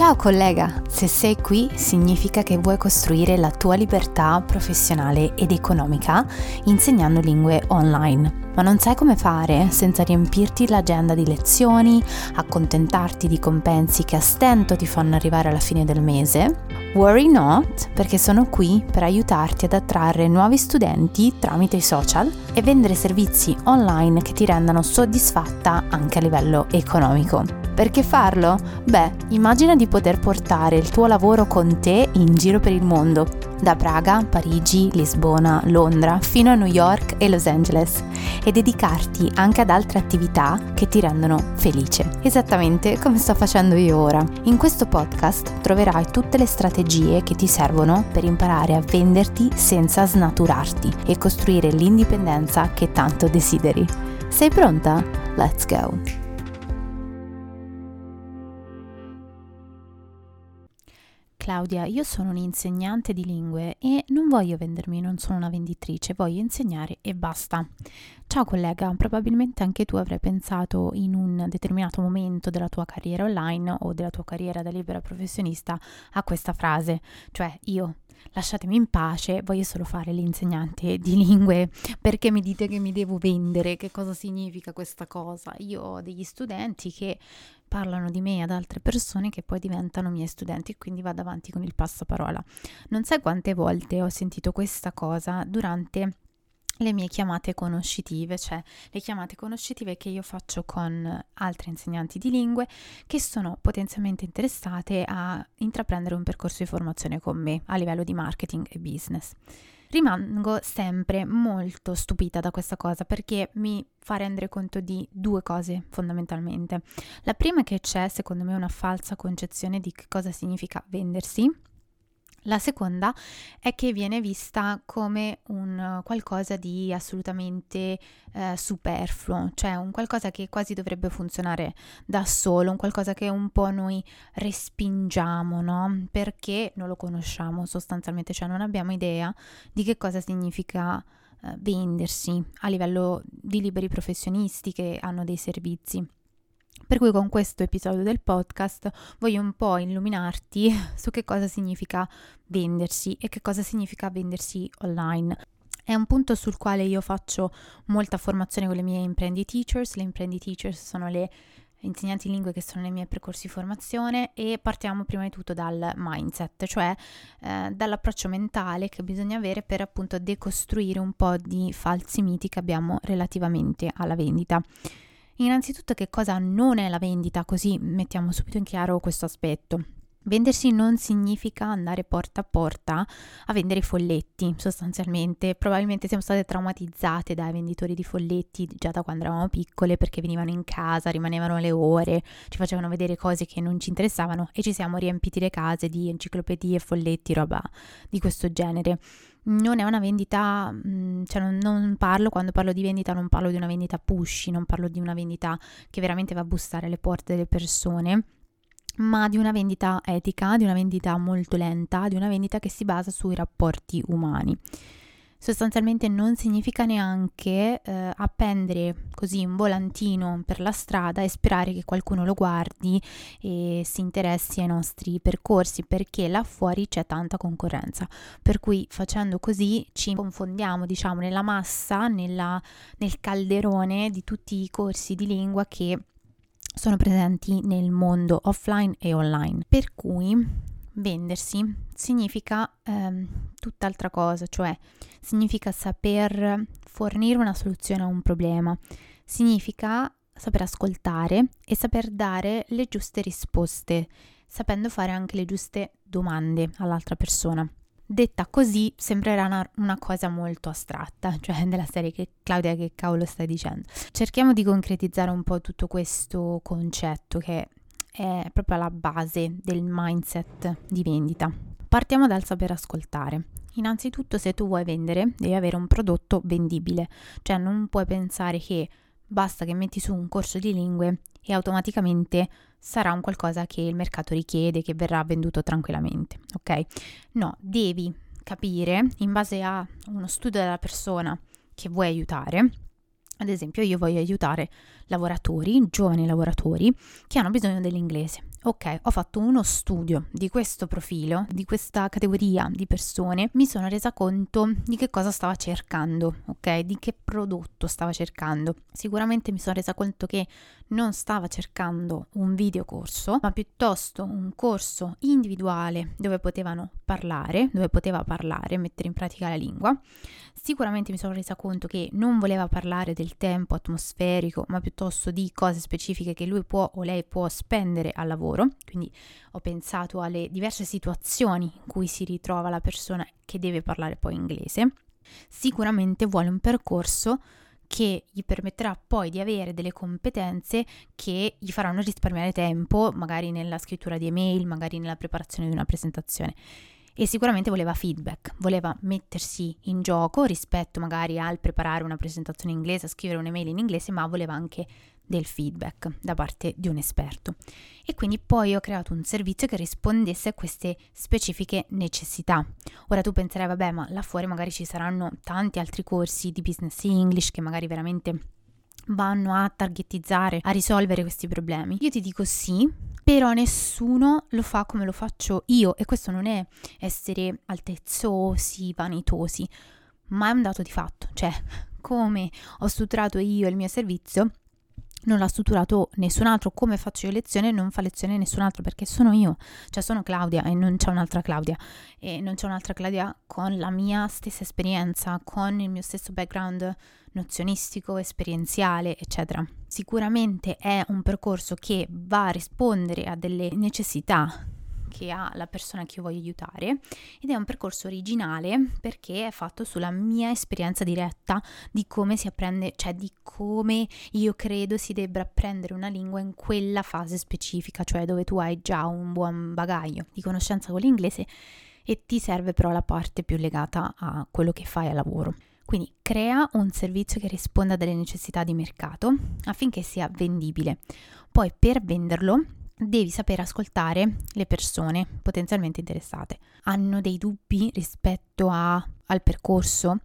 Ciao collega, se sei qui significa che vuoi costruire la tua libertà professionale ed economica insegnando lingue online. Ma non sai come fare senza riempirti l'agenda di lezioni, accontentarti di compensi che a stento ti fanno arrivare alla fine del mese? Worry not, perché sono qui per aiutarti ad attrarre nuovi studenti tramite i social e vendere servizi online che ti rendano soddisfatta anche a livello economico. Perché farlo? Beh, immagina di poter portare il tuo lavoro con te in giro per il mondo, da Praga, Parigi, Lisbona, Londra, fino a New York e Los Angeles, e dedicarti anche ad altre attività che ti rendono felice, esattamente come sto facendo io ora. In questo podcast troverai tutte le strategie che ti servono per imparare a venderti senza snaturarti e costruire l'indipendenza che tanto desideri. Sei pronta? Let's go! Claudia, io sono un'insegnante di lingue e non voglio vendermi, non sono una venditrice, voglio insegnare e basta. Ciao collega, probabilmente anche tu avrai pensato in un determinato momento della tua carriera online o della tua carriera da libera professionista a questa frase, cioè io lasciatemi in pace, voglio solo fare l'insegnante di lingue, perché mi dite che mi devo vendere, che cosa significa questa cosa? Io ho degli studenti che parlano di me ad altre persone che poi diventano miei studenti e quindi vado avanti con il passaparola. Non sai quante volte ho sentito questa cosa durante le mie chiamate conoscitive, cioè le chiamate conoscitive che io faccio con altri insegnanti di lingue che sono potenzialmente interessate a intraprendere un percorso di formazione con me a livello di marketing e business. Rimango sempre molto stupita da questa cosa perché mi fa rendere conto di due cose fondamentalmente. La prima è che c'è secondo me una falsa concezione di che cosa significa vendersi la seconda è che viene vista come un qualcosa di assolutamente eh, superfluo, cioè un qualcosa che quasi dovrebbe funzionare da solo, un qualcosa che un po' noi respingiamo, no? Perché non lo conosciamo sostanzialmente, cioè non abbiamo idea di che cosa significa eh, vendersi a livello di liberi professionisti che hanno dei servizi. Per cui con questo episodio del podcast voglio un po' illuminarti su che cosa significa vendersi e che cosa significa vendersi online. È un punto sul quale io faccio molta formazione con le mie imprendi teachers. Le imprendi teachers sono le insegnanti di lingue che sono nei miei percorsi di formazione e partiamo prima di tutto dal mindset, cioè eh, dall'approccio mentale che bisogna avere per appunto decostruire un po' di falsi miti che abbiamo relativamente alla vendita. Innanzitutto che cosa non è la vendita, così mettiamo subito in chiaro questo aspetto. Vendersi non significa andare porta a porta a vendere folletti, sostanzialmente. Probabilmente siamo state traumatizzate dai venditori di folletti già da quando eravamo piccole perché venivano in casa, rimanevano le ore, ci facevano vedere cose che non ci interessavano e ci siamo riempiti le case di enciclopedie, folletti, roba di questo genere non è una vendita, mm, cioè non, non, parlo, quando parlo di vendita non parlo di una vendita pushy, non parlo di una vendita che veramente va a bussare alle porte delle persone, ma di una vendita etica, di una vendita molto lenta, di una vendita che si basa sui rapporti umani. Sostanzialmente non significa neanche eh, appendere così un volantino per la strada e sperare che qualcuno lo guardi e si interessi ai nostri percorsi perché là fuori c'è tanta concorrenza. Per cui facendo così ci confondiamo diciamo nella massa nella, nel calderone di tutti i corsi di lingua che sono presenti nel mondo offline e online per cui vendersi significa ehm, tutt'altra cosa, cioè significa saper fornire una soluzione a un problema, significa saper ascoltare e saper dare le giuste risposte, sapendo fare anche le giuste domande all'altra persona. Detta così sembrerà una, una, cosa molto astratta, cioè della serie che Claudia che cavolo stai dicendo. Cerchiamo di concretizzare un po' tutto questo concetto che è proprio alla base del mindset di vendita. Partiamo dal saper ascoltare. Innanzitutto se tu vuoi vendere devi avere un prodotto vendibile, cioè non puoi pensare che basta che metti su un corso di lingue e automaticamente sarà un qualcosa che il mercato richiede, che verrà venduto tranquillamente, ok? No, devi capire in base a uno studio della persona che vuoi aiutare Ad esempio, io voglio aiutare lavoratori, giovani lavoratori, che hanno bisogno dell'inglese. Ok, ho fatto uno studio di questo profilo, di questa categoria di persone, mi sono resa conto di che cosa stava cercando, ok? Di che prodotto stava cercando. Sicuramente mi sono resa conto che non stava cercando un videocorso, ma piuttosto un corso individuale dove potevano parlare, dove poteva parlare, mettere in pratica la lingua. Sicuramente mi sono resa conto che non voleva parlare del tempo atmosferico, ma piuttosto di cose specifiche che lui può o lei può spendere al lavoro. Quindi ho pensato alle diverse situazioni in cui si ritrova la persona che deve parlare poi inglese. Sicuramente vuole un percorso che gli permetterà poi di avere delle competenze che gli faranno risparmiare tempo, magari nella scrittura di email, magari nella preparazione di una presentazione e sicuramente voleva feedback, voleva mettersi in gioco rispetto magari al preparare una presentazione in inglese, a scrivere un'email in inglese, ma voleva anche del feedback da parte di un esperto. E quindi poi ho creato un servizio che rispondesse a queste specifiche necessità. Ora tu penserai, vabbè, ma là fuori magari ci saranno tanti altri corsi di business English che magari veramente vanno a targetizzare, a risolvere questi problemi. Io ti dico sì, però nessuno lo fa come lo faccio io e questo non è essere altezzosi, vanitosi, ma è un dato di fatto, cioè come ho strutturato io il mio servizio non l'ha strutturato nessun altro, come faccio io lezione non fa lezione nessun altro perché sono io, cioè sono Claudia e non c'è un'altra Claudia. E non c'è un'altra Claudia con la mia stessa esperienza, con il mio stesso background nozionistico, esperienziale, eccetera. Sicuramente è un percorso che va a rispondere a delle necessità che ha la persona che io voglio aiutare ed è un percorso originale perché è fatto sulla mia esperienza diretta di come si apprende, cioè di come io credo si debba apprendere una lingua in quella fase specifica, cioè dove tu hai già un buon bagaglio di conoscenza con l'inglese e ti serve però la parte più legata a quello che fai a lavoro. Quindi crea un servizio che risponda alle necessità di mercato affinché sia vendibile. Poi per venderlo devi sapere ascoltare le persone potenzialmente interessate. Hanno dei dubbi rispetto a, al percorso,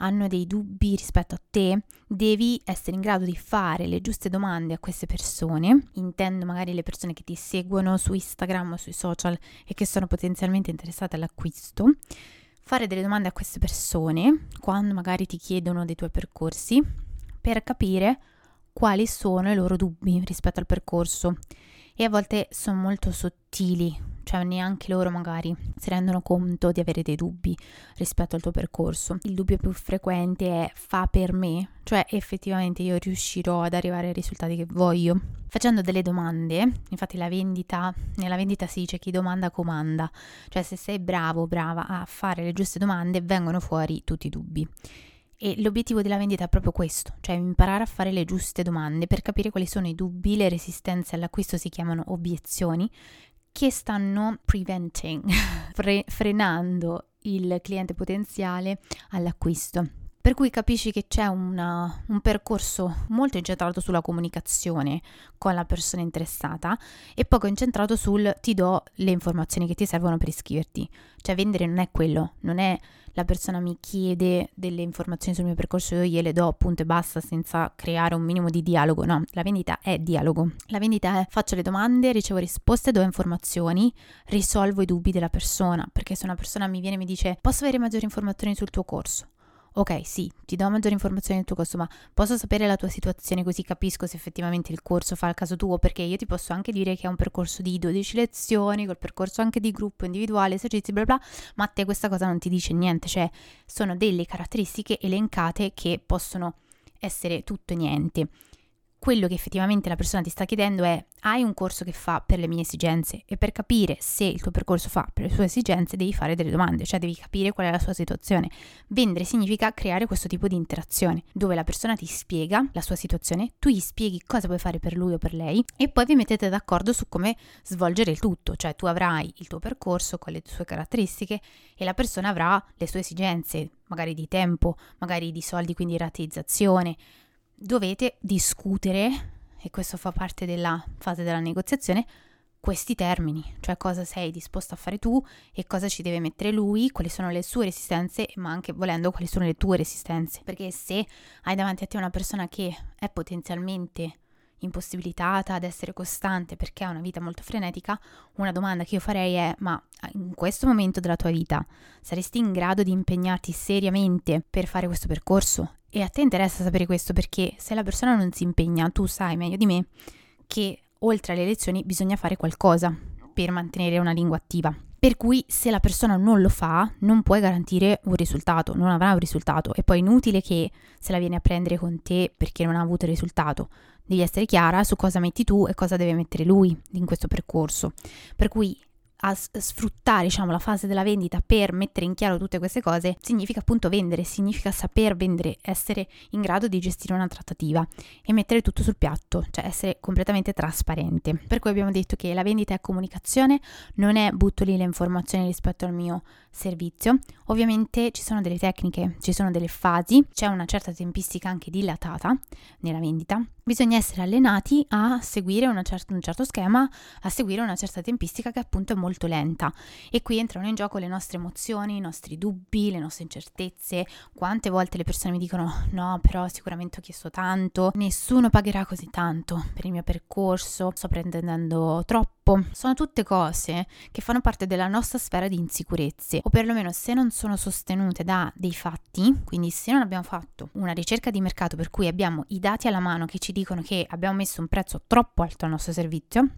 hanno dei dubbi rispetto a te, devi essere in grado di fare le giuste domande a queste persone, intendo magari le persone che ti seguono su Instagram o sui social e che sono potenzialmente interessate all'acquisto fare delle domande a queste persone quando magari ti chiedono dei tuoi percorsi per capire quali sono i loro dubbi rispetto al percorso e a volte sono molto sottili cioè neanche loro magari si rendono conto di avere dei dubbi rispetto al tuo percorso. Il dubbio più frequente è fa per me, cioè effettivamente io riuscirò ad arrivare ai risultati che voglio. Facendo delle domande, infatti la vendita, nella vendita si dice chi domanda comanda, cioè se sei bravo o brava a fare le giuste domande vengono fuori tutti i dubbi. E l'obiettivo della vendita è proprio questo, cioè imparare a fare le giuste domande per capire quali sono i dubbi, le resistenze all'acquisto si chiamano obiezioni, che stanno preventing, fre- frenando il cliente potenziale all'acquisto. Per cui capisci che c'è una, un percorso molto incentrato sulla comunicazione con la persona interessata e poco incentrato sul ti do le informazioni che ti servono per iscriverti. Cioè vendere non è quello, non è la persona mi chiede delle informazioni sul mio percorso, io gliele do punto e basta senza creare un minimo di dialogo. No, la vendita è dialogo. La vendita è faccio le domande, ricevo risposte, do informazioni, risolvo i dubbi della persona. Perché se una persona mi viene e mi dice posso avere maggiori informazioni sul tuo corso? Ok, sì, ti do maggiori informazioni del tuo corso, ma posso sapere la tua situazione così capisco se effettivamente il corso fa il caso tuo, perché io ti posso anche dire che è un percorso di 12 lezioni, col percorso anche di gruppo, individuale, esercizi, bla bla, ma a te questa cosa non ti dice niente, cioè sono delle caratteristiche elencate che possono essere tutto e niente quello che effettivamente la persona ti sta chiedendo è hai un corso che fa per le mie esigenze e per capire se il tuo percorso fa per le sue esigenze devi fare delle domande, cioè devi capire qual è la sua situazione. Vendere significa creare questo tipo di interazione dove la persona ti spiega la sua situazione, tu gli spieghi cosa puoi fare per lui o per lei e poi vi mettete d'accordo su come svolgere il tutto, cioè tu avrai il tuo percorso con le sue caratteristiche e la persona avrà le sue esigenze, magari di tempo, magari di soldi, quindi rateizzazione dovete discutere, e questo fa parte della fase della negoziazione, questi termini, cioè cosa sei disposto a fare tu e cosa ci deve mettere lui, quali sono le sue resistenze, ma anche volendo quali sono le tue resistenze. Perché se hai davanti a te una persona che è potenzialmente impossibilitata ad essere costante perché ha una vita molto frenetica, una domanda che io farei è ma in questo momento della tua vita saresti in grado di impegnarti seriamente per fare questo percorso? E a te interessa sapere questo perché se la persona non si impegna, tu sai meglio di me che oltre alle lezioni bisogna fare qualcosa per mantenere una lingua attiva. Per cui se la persona non lo fa, non puoi garantire un risultato, non avrà un risultato. E poi è inutile che se la vieni a prendere con te perché non ha avuto il risultato. Devi essere chiara su cosa metti tu e cosa deve mettere lui in questo percorso. Per cui a sfruttare diciamo, la fase della vendita per mettere in chiaro tutte queste cose significa appunto vendere, significa saper vendere, essere in grado di gestire una trattativa e mettere tutto sul piatto, cioè essere completamente trasparente. Per cui abbiamo detto che la vendita è comunicazione, non è butto lì le informazioni rispetto al mio servizio. Ovviamente ci sono delle tecniche, ci sono delle fasi, c'è una certa tempistica anche dilatata nella vendita. Bisogna essere allenati a seguire cer- un certo schema, a seguire una certa tempistica che appunto è molto lenta. E qui entrano in gioco le nostre emozioni, i nostri dubbi, le nostre incertezze. Quante volte le persone mi dicono no, però sicuramente ho chiesto tanto, nessuno pagherà così tanto per il mio percorso, sto prendendo troppo Sono tutte cose che fanno parte della nostra sfera di insicurezze o perlomeno se non sono sostenute da dei fatti, quindi se non abbiamo fatto una ricerca di mercato per cui abbiamo i dati alla mano che ci dicono che abbiamo messo un prezzo troppo alto al nostro servizio,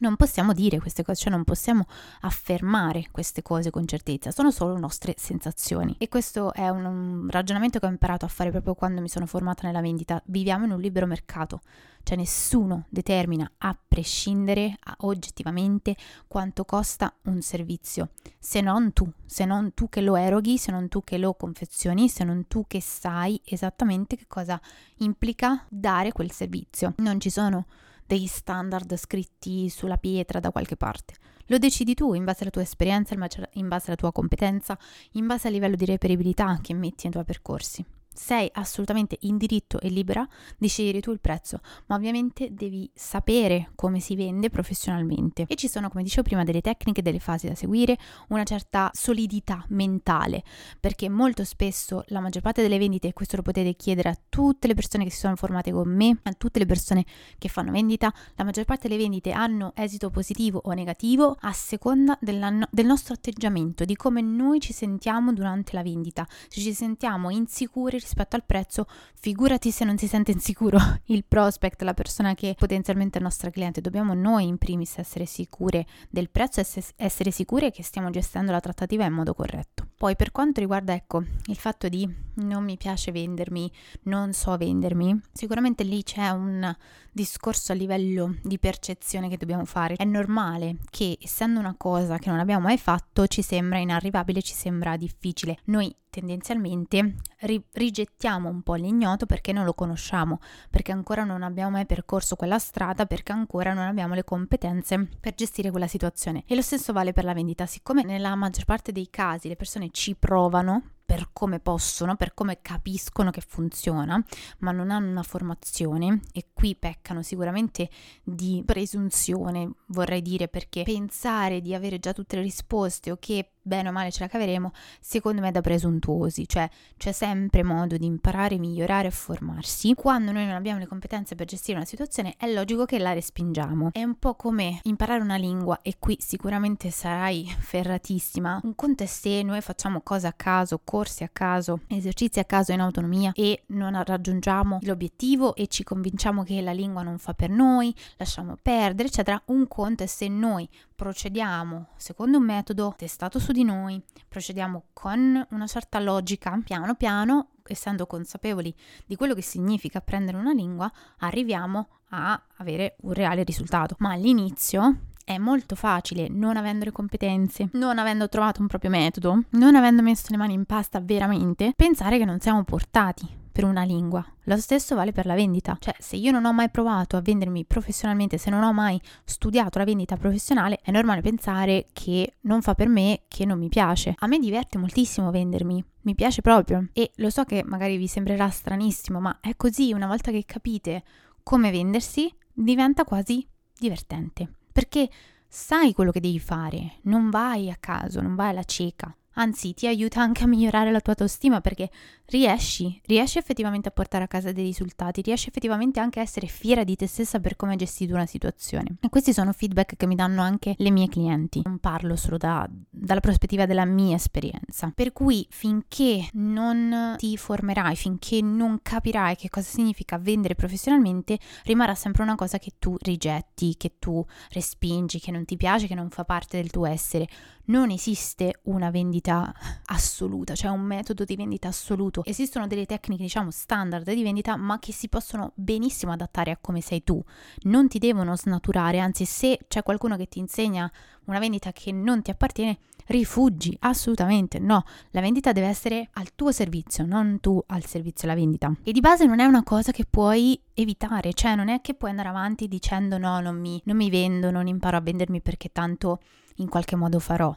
non possiamo dire queste cose, cioè non possiamo affermare queste cose con certezza, sono solo nostre sensazioni. E questo è un, un ragionamento che ho imparato a fare proprio quando mi sono formata nella vendita. Viviamo in un libero mercato, cioè nessuno determina a prescindere a, oggettivamente quanto costa un servizio, se non tu, se non tu che lo eroghi, se non tu che lo confezioni, se non tu che sai esattamente che cosa implica dare quel servizio. Non ci sono dei standard scritti sulla pietra da qualche parte. Lo decidi tu in base alla tua esperienza, in base alla tua competenza, in base al livello di reperibilità che metti nei tuoi percorsi sei assolutamente in diritto e libera di scegliere tu il prezzo, ma ovviamente devi sapere come si vende professionalmente. E ci sono, come dicevo prima, delle tecniche, delle fasi da seguire, una certa solidità mentale, perché molto spesso la maggior parte delle vendite, e questo lo potete chiedere a tutte le persone che si sono formate con me, a tutte le persone che fanno vendita, la maggior parte delle vendite hanno esito positivo o negativo a seconda del nostro atteggiamento, di come noi ci sentiamo durante la vendita. Se ci sentiamo insicuri rispetto al prezzo, figurati se non si sente insicuro il prospect, la persona che potenzialmente è nostra cliente. Dobbiamo noi in primis essere sicure del prezzo e essere sicure che stiamo gestendo la trattativa in modo corretto. Poi per quanto riguarda ecco il fatto di non mi piace vendermi, non so vendermi, sicuramente lì c'è un discorso a livello di percezione che dobbiamo fare. È normale che essendo una cosa che non abbiamo mai fatto ci sembra inarrivabile, ci sembra difficile. Noi tendenzialmente ri- rigettiamo un po' l'ignoto perché non lo conosciamo, perché ancora non abbiamo mai percorso quella strada, perché ancora non abbiamo le competenze per gestire quella situazione. E lo stesso vale per la vendita, siccome nella maggior parte dei casi le persone ci provano per come possono, per come capiscono che funziona, ma non hanno una formazione e qui peccano sicuramente di presunzione, vorrei dire, perché pensare di avere già tutte le risposte o che bene o male ce la caveremo, secondo me è da presuntuosi, cioè c'è sempre modo di imparare, migliorare e formarsi. Quando noi non abbiamo le competenze per gestire una situazione, è logico che la respingiamo. È un po' come imparare una lingua e qui sicuramente sarai ferratissima. Un conto è se noi facciamo cose a caso, corsi a caso, esercizi a caso in autonomia e non raggiungiamo l'obiettivo e ci convinciamo che la lingua non fa per noi, lasciamo perdere, eccetera. Un conto è se noi procediamo secondo un metodo testato su di noi, procediamo con una certa logica, piano piano, essendo consapevoli di quello che significa apprendere una lingua, arriviamo a avere un reale risultato. Ma all'inizio è molto facile, non avendo le competenze, non avendo trovato un proprio metodo, non avendo messo le mani in pasta veramente, pensare che non siamo portati per una lingua. Lo stesso vale per la vendita. Cioè, se io non ho mai provato a vendermi professionalmente, se non ho mai studiato la vendita professionale, è normale pensare che non fa per me, che non mi piace. A me diverte moltissimo vendermi, mi piace proprio. E lo so che magari vi sembrerà stranissimo, ma è così, una volta che capite come vendersi, diventa quasi divertente. Perché sai quello che devi fare, non vai a caso, non vai alla cieca anzi ti aiuta anche a migliorare la tua autostima perché riesci, riesci effettivamente a portare a casa dei risultati, riesci effettivamente anche a essere fiera di te stessa per come hai gestito una situazione. E questi sono feedback che mi danno anche le mie clienti, non parlo solo da, dalla prospettiva della mia esperienza. Per cui finché non ti formerai, finché non capirai che cosa significa vendere professionalmente, rimarrà sempre una cosa che tu rigetti, che tu respingi, che non ti piace, che non fa parte del tuo essere. Non esiste una vendita assoluta, cioè un metodo di vendita assoluto. Esistono delle tecniche, diciamo, standard di vendita, ma che si possono benissimo adattare a come sei tu. Non ti devono snaturare, anzi, se c'è qualcuno che ti insegna una vendita che non ti appartiene, rifuggi, assolutamente no. La vendita deve essere al tuo servizio, non tu al servizio della vendita. E di base non è una cosa che puoi evitare, cioè non è che puoi andare avanti dicendo no, non mi, non mi vendo, non imparo a vendermi perché tanto in qualche modo farò.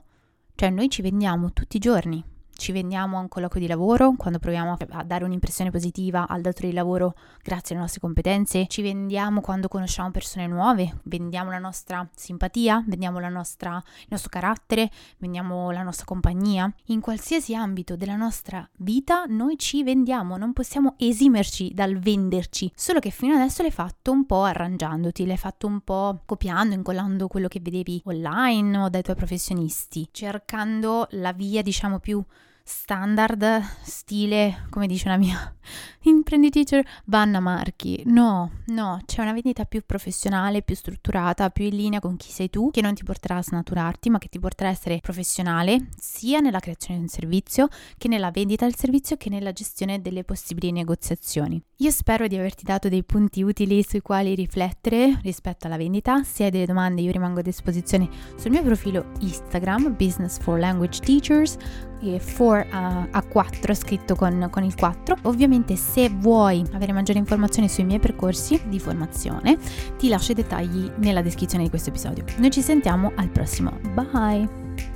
Cioè noi ci vendiamo tutti i giorni, ci vendiamo a un colloquio di lavoro, quando proviamo a dare un'impressione positiva al datore di lavoro grazie alle nostre competenze, ci vendiamo quando conosciamo persone nuove, vendiamo la nostra simpatia, vendiamo nostra, il nostro carattere, vendiamo la nostra compagnia. In qualsiasi ambito della nostra vita noi ci vendiamo, non possiamo esimerci dal venderci, solo che fino adesso l'hai fatto un po' arrangiandoti, l'hai fatto un po' copiando, incollando quello che vedevi online o dai tuoi professionisti, cercando la via diciamo più standard, stile, come dice una mia imprenditrice, Vanna Marchi. No, no, c'è una vendita più professionale, più strutturata, più in linea con chi sei tu, che non ti porterà a snaturarti, ma che ti porterà a essere professionale sia nella creazione di un servizio, che nella vendita del servizio, che nella gestione delle possibili negoziazioni. Io spero di averti dato dei punti utili sui quali riflettere rispetto alla vendita. Se hai delle domande io rimango a disposizione sul mio profilo Instagram, Business for Language Teachers, e for uh, a 4 scritto con, con il 4. Ovviamente se vuoi avere maggiori informazioni sui miei percorsi di formazione ti lascio i dettagli nella descrizione di questo episodio. Noi ci sentiamo al prossimo. Bye!